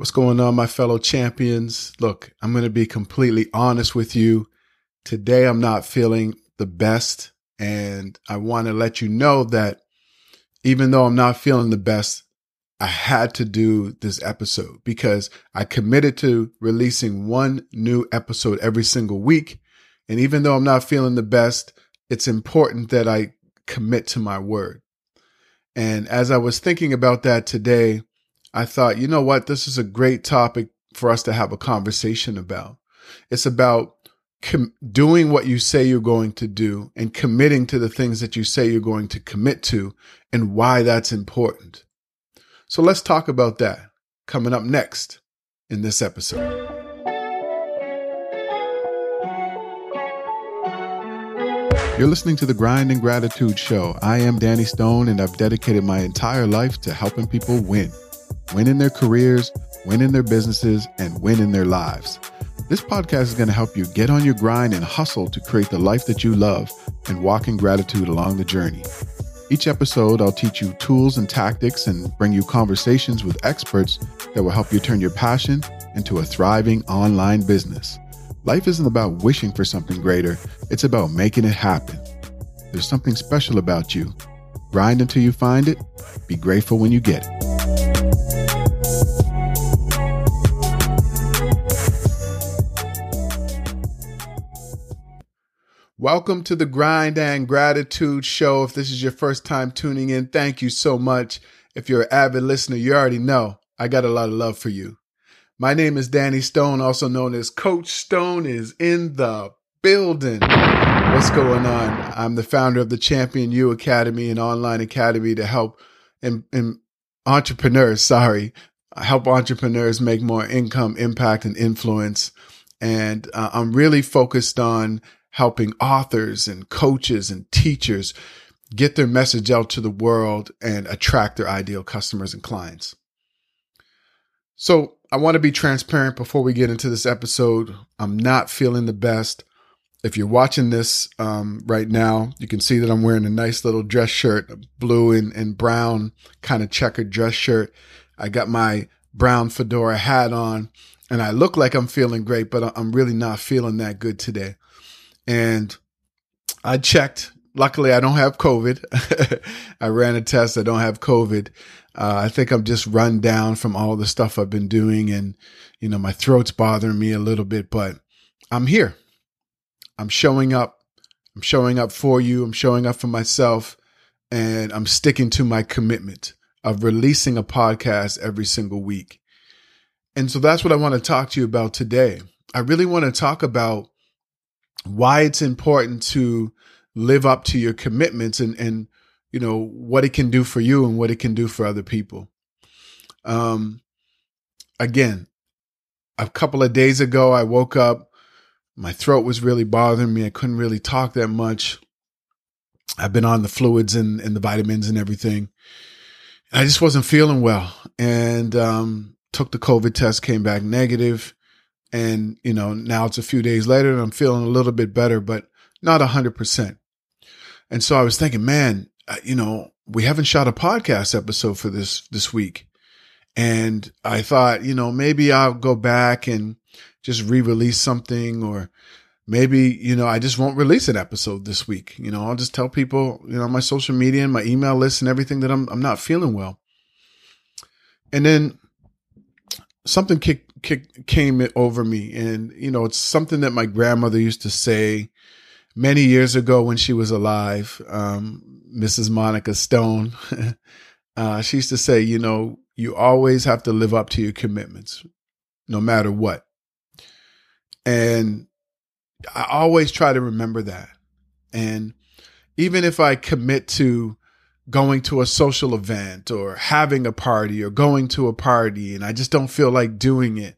What's going on, my fellow champions? Look, I'm going to be completely honest with you. Today, I'm not feeling the best. And I want to let you know that even though I'm not feeling the best, I had to do this episode because I committed to releasing one new episode every single week. And even though I'm not feeling the best, it's important that I commit to my word. And as I was thinking about that today, I thought, you know what? This is a great topic for us to have a conversation about. It's about com- doing what you say you're going to do and committing to the things that you say you're going to commit to and why that's important. So let's talk about that coming up next in this episode. You're listening to the Grind and Gratitude Show. I am Danny Stone, and I've dedicated my entire life to helping people win win in their careers, win in their businesses, and win in their lives. This podcast is going to help you get on your grind and hustle to create the life that you love and walk in gratitude along the journey. Each episode, I'll teach you tools and tactics and bring you conversations with experts that will help you turn your passion into a thriving online business. Life isn't about wishing for something greater, it's about making it happen. There's something special about you. Grind until you find it, be grateful when you get it. Welcome to the Grind and Gratitude Show. If this is your first time tuning in, thank you so much. If you're an avid listener, you already know I got a lot of love for you. My name is Danny Stone, also known as Coach Stone, is in the building. What's going on? I'm the founder of the Champion You Academy, an online academy to help in, in entrepreneurs, sorry, help entrepreneurs make more income, impact, and influence. And uh, I'm really focused on helping authors and coaches and teachers get their message out to the world and attract their ideal customers and clients. So, I want to be transparent before we get into this episode. I'm not feeling the best. If you're watching this um, right now, you can see that I'm wearing a nice little dress shirt, blue and, and brown kind of checkered dress shirt. I got my brown fedora hat on, and I look like I'm feeling great, but I'm really not feeling that good today. And I checked. Luckily, I don't have COVID. I ran a test. I don't have COVID. Uh, I think I'm just run down from all the stuff I've been doing, and you know my throat's bothering me a little bit. But I'm here. I'm showing up. I'm showing up for you. I'm showing up for myself, and I'm sticking to my commitment of releasing a podcast every single week. And so that's what I want to talk to you about today. I really want to talk about why it's important to live up to your commitments and and you know what it can do for you and what it can do for other people. Um again, a couple of days ago I woke up my throat was really bothering me. I couldn't really talk that much. I've been on the fluids and, and the vitamins and everything. I just wasn't feeling well. And um, took the COVID test, came back negative. And, you know, now it's a few days later and I'm feeling a little bit better, but not a hundred percent. And so I was thinking, man, uh, you know, we haven't shot a podcast episode for this, this week. And I thought, you know, maybe I'll go back and just re-release something or maybe, you know, I just won't release an episode this week. You know, I'll just tell people, you know, my social media and my email list and everything that I'm, I'm not feeling well. And then something kicked came over me. And, you know, it's something that my grandmother used to say many years ago when she was alive, um, Mrs. Monica Stone. uh, she used to say, you know, you always have to live up to your commitments, no matter what. And I always try to remember that. And even if I commit to going to a social event or having a party or going to a party and I just don't feel like doing it,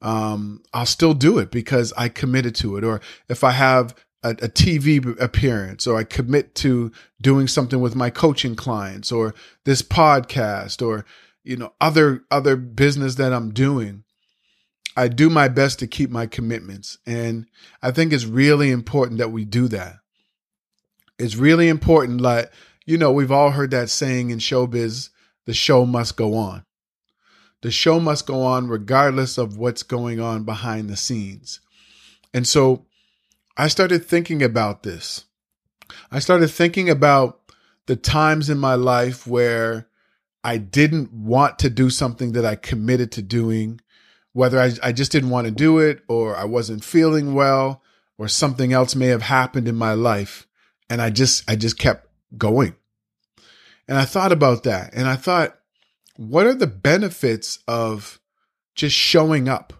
um, I'll still do it because I committed to it. Or if I have a, a, TV appearance or I commit to doing something with my coaching clients or this podcast or, you know, other, other business that I'm doing, I do my best to keep my commitments. And I think it's really important that we do that. It's really important, like, you know, we've all heard that saying in showbiz, the show must go on. The show must go on regardless of what's going on behind the scenes. And so I started thinking about this. I started thinking about the times in my life where I didn't want to do something that I committed to doing, whether I, I just didn't want to do it or I wasn't feeling well or something else may have happened in my life. And I just, I just kept going. And I thought about that and I thought, what are the benefits of just showing up?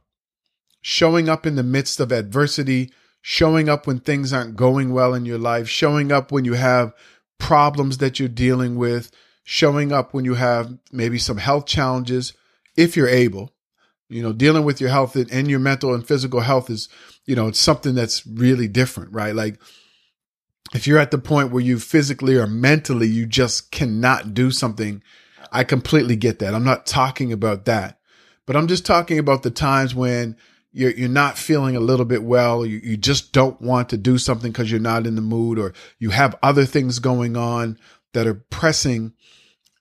Showing up in the midst of adversity, showing up when things aren't going well in your life, showing up when you have problems that you're dealing with, showing up when you have maybe some health challenges, if you're able. You know, dealing with your health and your mental and physical health is, you know, it's something that's really different, right? Like if you're at the point where you physically or mentally you just cannot do something, I completely get that. I'm not talking about that. But I'm just talking about the times when you're you're not feeling a little bit well, you, you just don't want to do something because you're not in the mood, or you have other things going on that are pressing,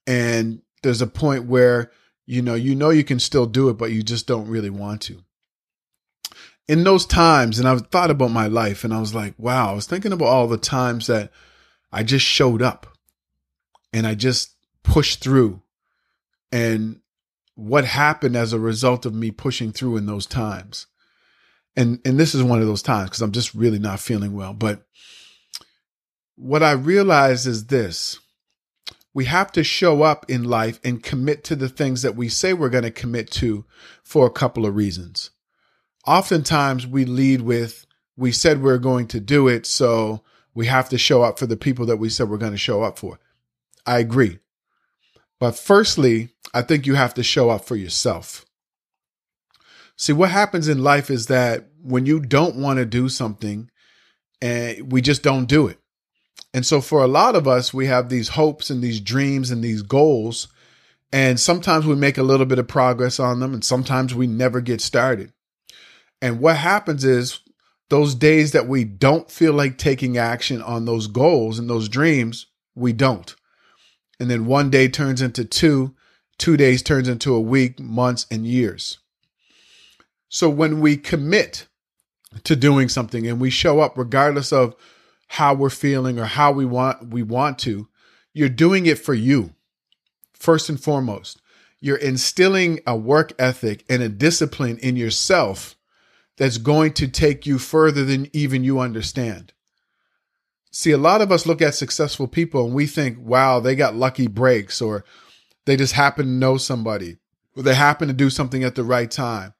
and there's a point where you know you know you can still do it, but you just don't really want to. In those times, and I've thought about my life, and I was like, wow, I was thinking about all the times that I just showed up, and I just pushed through, and what happened as a result of me pushing through in those times. And and this is one of those times because I'm just really not feeling well. But what I realize is this. We have to show up in life and commit to the things that we say we're going to commit to for a couple of reasons. Oftentimes we lead with, we said we're going to do it, so we have to show up for the people that we said we're going to show up for. I agree. But firstly, I think you have to show up for yourself. See, what happens in life is that when you don't want to do something, and eh, we just don't do it. And so for a lot of us, we have these hopes and these dreams and these goals. And sometimes we make a little bit of progress on them, and sometimes we never get started. And what happens is those days that we don't feel like taking action on those goals and those dreams, we don't and then one day turns into two, two days turns into a week, months, and years. So when we commit to doing something and we show up regardless of how we're feeling or how we want we want to, you're doing it for you. First and foremost, you're instilling a work ethic and a discipline in yourself that's going to take you further than even you understand. See, a lot of us look at successful people and we think, wow, they got lucky breaks or they just happen to know somebody or they happen to do something at the right time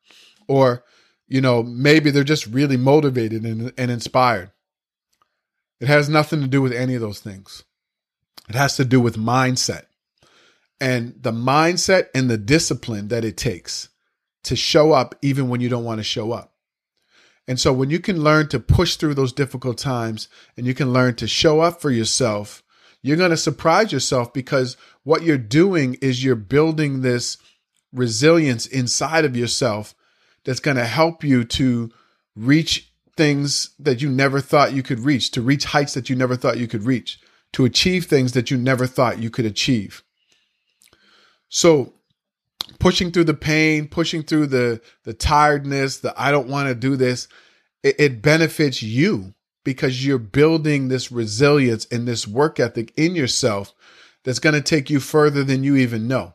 or, you know, maybe they're just really motivated and, and inspired. It has nothing to do with any of those things. It has to do with mindset and the mindset and the discipline that it takes to show up even when you don't want to show up. And so when you can learn to push through those difficult times and you can learn to show up for yourself, you're going to surprise yourself because what you're doing is you're building this resilience inside of yourself that's going to help you to reach things that you never thought you could reach, to reach heights that you never thought you could reach, to achieve things that you never thought you could achieve. So pushing through the pain, pushing through the the tiredness, the I don't want to do this, it, it benefits you because you're building this resilience and this work ethic in yourself that's going to take you further than you even know.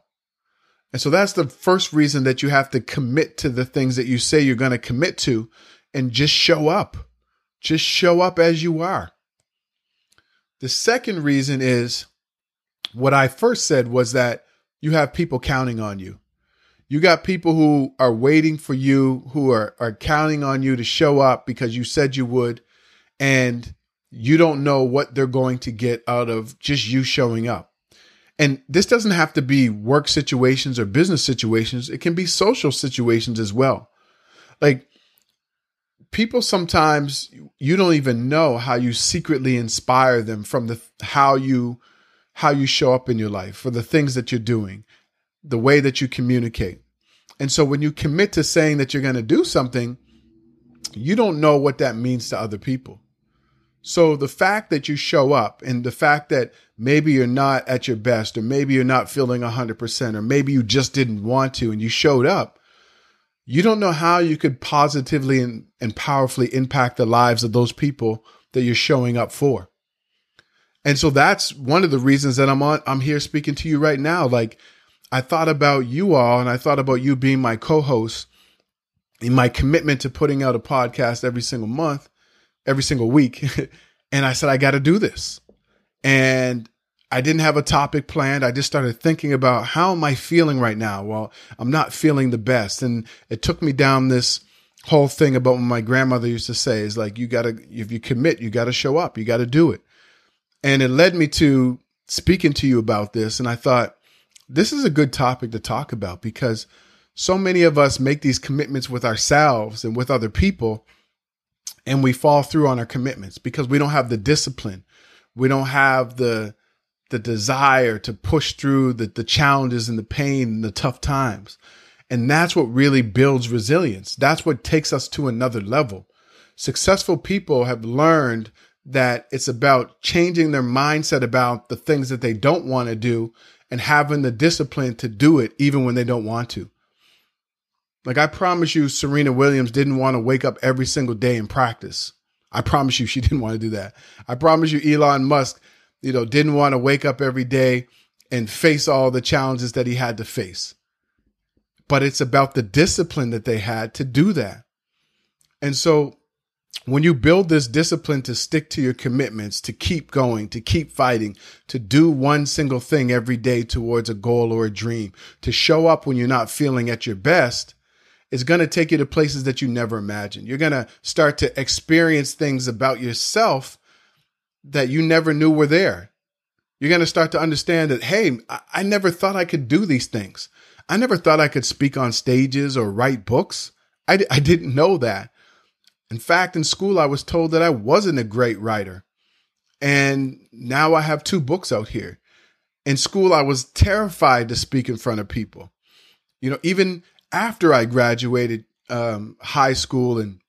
And so that's the first reason that you have to commit to the things that you say you're going to commit to and just show up. Just show up as you are. The second reason is what I first said was that you have people counting on you. You got people who are waiting for you, who are, are counting on you to show up because you said you would, and you don't know what they're going to get out of just you showing up. And this doesn't have to be work situations or business situations, it can be social situations as well. Like, people sometimes you don't even know how you secretly inspire them from the how you how you show up in your life for the things that you're doing the way that you communicate and so when you commit to saying that you're going to do something, you don't know what that means to other people. So the fact that you show up and the fact that maybe you're not at your best or maybe you're not feeling 100% or maybe you just didn't want to and you showed up, you don't know how you could positively and, and powerfully impact the lives of those people that you're showing up for. And so that's one of the reasons that I'm on I'm here speaking to you right now. Like I thought about you all and I thought about you being my co-host in my commitment to putting out a podcast every single month, every single week. and I said, I got to do this. And I didn't have a topic planned. I just started thinking about how am I feeling right now? Well, I'm not feeling the best. And it took me down this whole thing about what my grandmother used to say is like, you got to, if you commit, you got to show up, you got to do it. And it led me to speaking to you about this. And I thought, this is a good topic to talk about because so many of us make these commitments with ourselves and with other people, and we fall through on our commitments because we don't have the discipline. We don't have the the desire to push through the, the challenges and the pain and the tough times. And that's what really builds resilience. That's what takes us to another level. Successful people have learned that it's about changing their mindset about the things that they don't want to do and having the discipline to do it even when they don't want to. Like I promise you, Serena Williams didn't want to wake up every single day and practice. I promise you, she didn't want to do that. I promise you, Elon Musk, you know, didn't want to wake up every day and face all the challenges that he had to face. But it's about the discipline that they had to do that. And so when you build this discipline to stick to your commitments, to keep going, to keep fighting, to do one single thing every day towards a goal or a dream, to show up when you're not feeling at your best, is going to take you to places that you never imagined. You're going to start to experience things about yourself that you never knew were there. You're going to start to understand that, hey, I never thought I could do these things. I never thought I could speak on stages or write books. I, I didn't know that. In fact, in school, I was told that I wasn't a great writer. And now I have two books out here. In school, I was terrified to speak in front of people. You know, even after I graduated um, high school and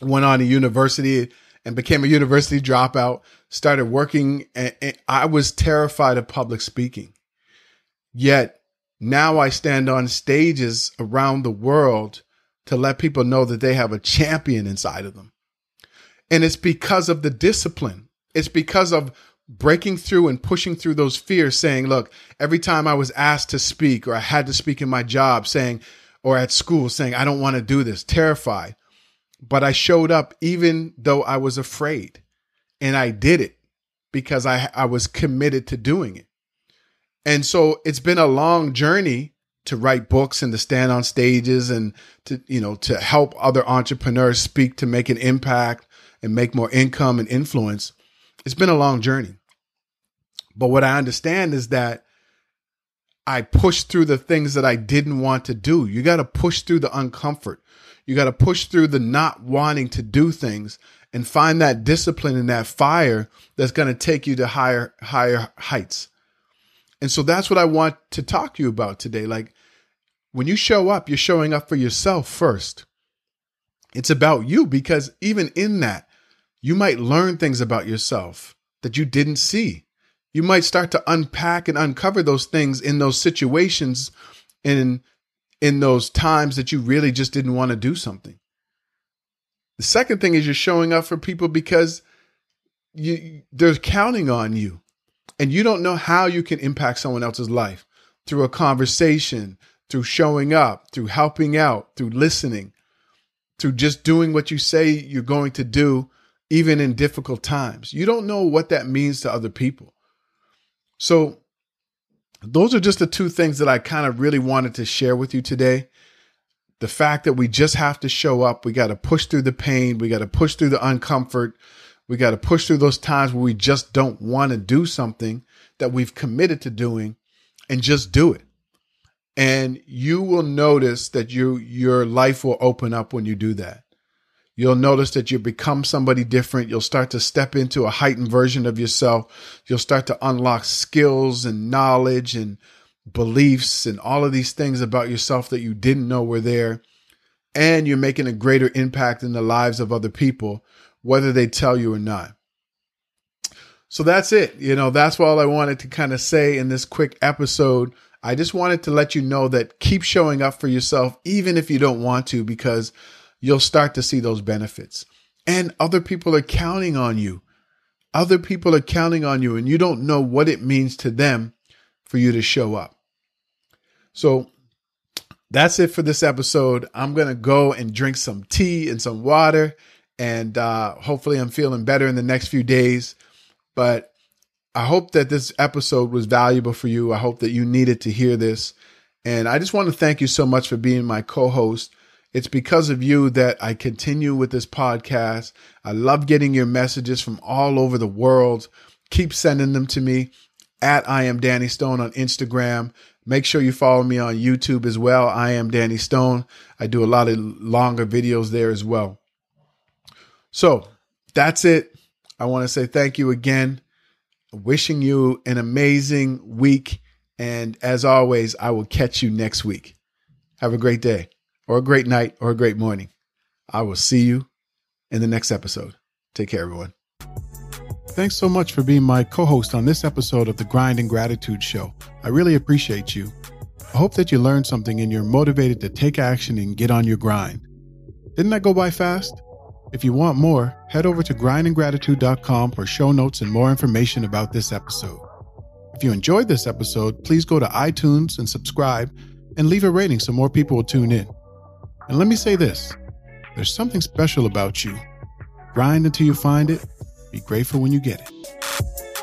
went on to university and became a university dropout, started working, and, and I was terrified of public speaking. Yet now I stand on stages around the world to let people know that they have a champion inside of them. And it's because of the discipline. It's because of breaking through and pushing through those fears, saying, look, every time I was asked to speak or I had to speak in my job, saying, or at school, saying, I don't want to do this, terrified. But I showed up even though I was afraid. And I did it because I, I was committed to doing it. And so it's been a long journey to write books and to stand on stages and to you know to help other entrepreneurs speak to make an impact and make more income and influence. It's been a long journey. But what i understand is that i pushed through the things that i didn't want to do. You got to push through the uncomfort. You got to push through the not wanting to do things and find that discipline and that fire that's going to take you to higher higher heights and so that's what I want to talk to you about today. Like when you show up, you're showing up for yourself first. It's about you because even in that, you might learn things about yourself that you didn't see. You might start to unpack and uncover those things in those situations in in those times that you really just didn't want to do something. The second thing is you're showing up for people because you they're counting on you and you don't know how you can impact someone else's life through a conversation, through showing up, through helping out, through listening, through just doing what you say you're going to do, even in difficult times. You don't know what that means to other people. So, those are just the two things that I kind of really wanted to share with you today. The fact that we just have to show up, we got to push through the pain, we got to push through the uncomfort, we got to push through those times where we just don't want to do something that we've committed to doing and just do it. And you will notice that you your life will open up when you do that. You'll notice that you become somebody different. You'll start to step into a heightened version of yourself. You'll start to unlock skills and knowledge and beliefs and all of these things about yourself that you didn't know were there. And you're making a greater impact in the lives of other people whether they tell you or not So that's it. You know, that's all I wanted to kind of say in this quick episode. I just wanted to let you know that keep showing up for yourself, even if you don't want to, because you'll start to see those benefits. And other people are counting on you. Other people are counting on you, and you don't know what it means to them for you to show up. So that's it for this episode. I'm going to go and drink some tea and some water, and uh, hopefully, I'm feeling better in the next few days. But I hope that this episode was valuable for you. I hope that you needed to hear this. And I just want to thank you so much for being my co host. It's because of you that I continue with this podcast. I love getting your messages from all over the world. Keep sending them to me at I am Danny Stone on Instagram. Make sure you follow me on YouTube as well. I am Danny Stone. I do a lot of longer videos there as well. So that's it. I want to say thank you again. Wishing you an amazing week. And as always, I will catch you next week. Have a great day, or a great night, or a great morning. I will see you in the next episode. Take care, everyone. Thanks so much for being my co host on this episode of the Grind and Gratitude Show. I really appreciate you. I hope that you learned something and you're motivated to take action and get on your grind. Didn't that go by fast? If you want more, head over to grindandgratitude.com for show notes and more information about this episode. If you enjoyed this episode, please go to iTunes and subscribe and leave a rating so more people will tune in. And let me say this there's something special about you. Grind until you find it, be grateful when you get it.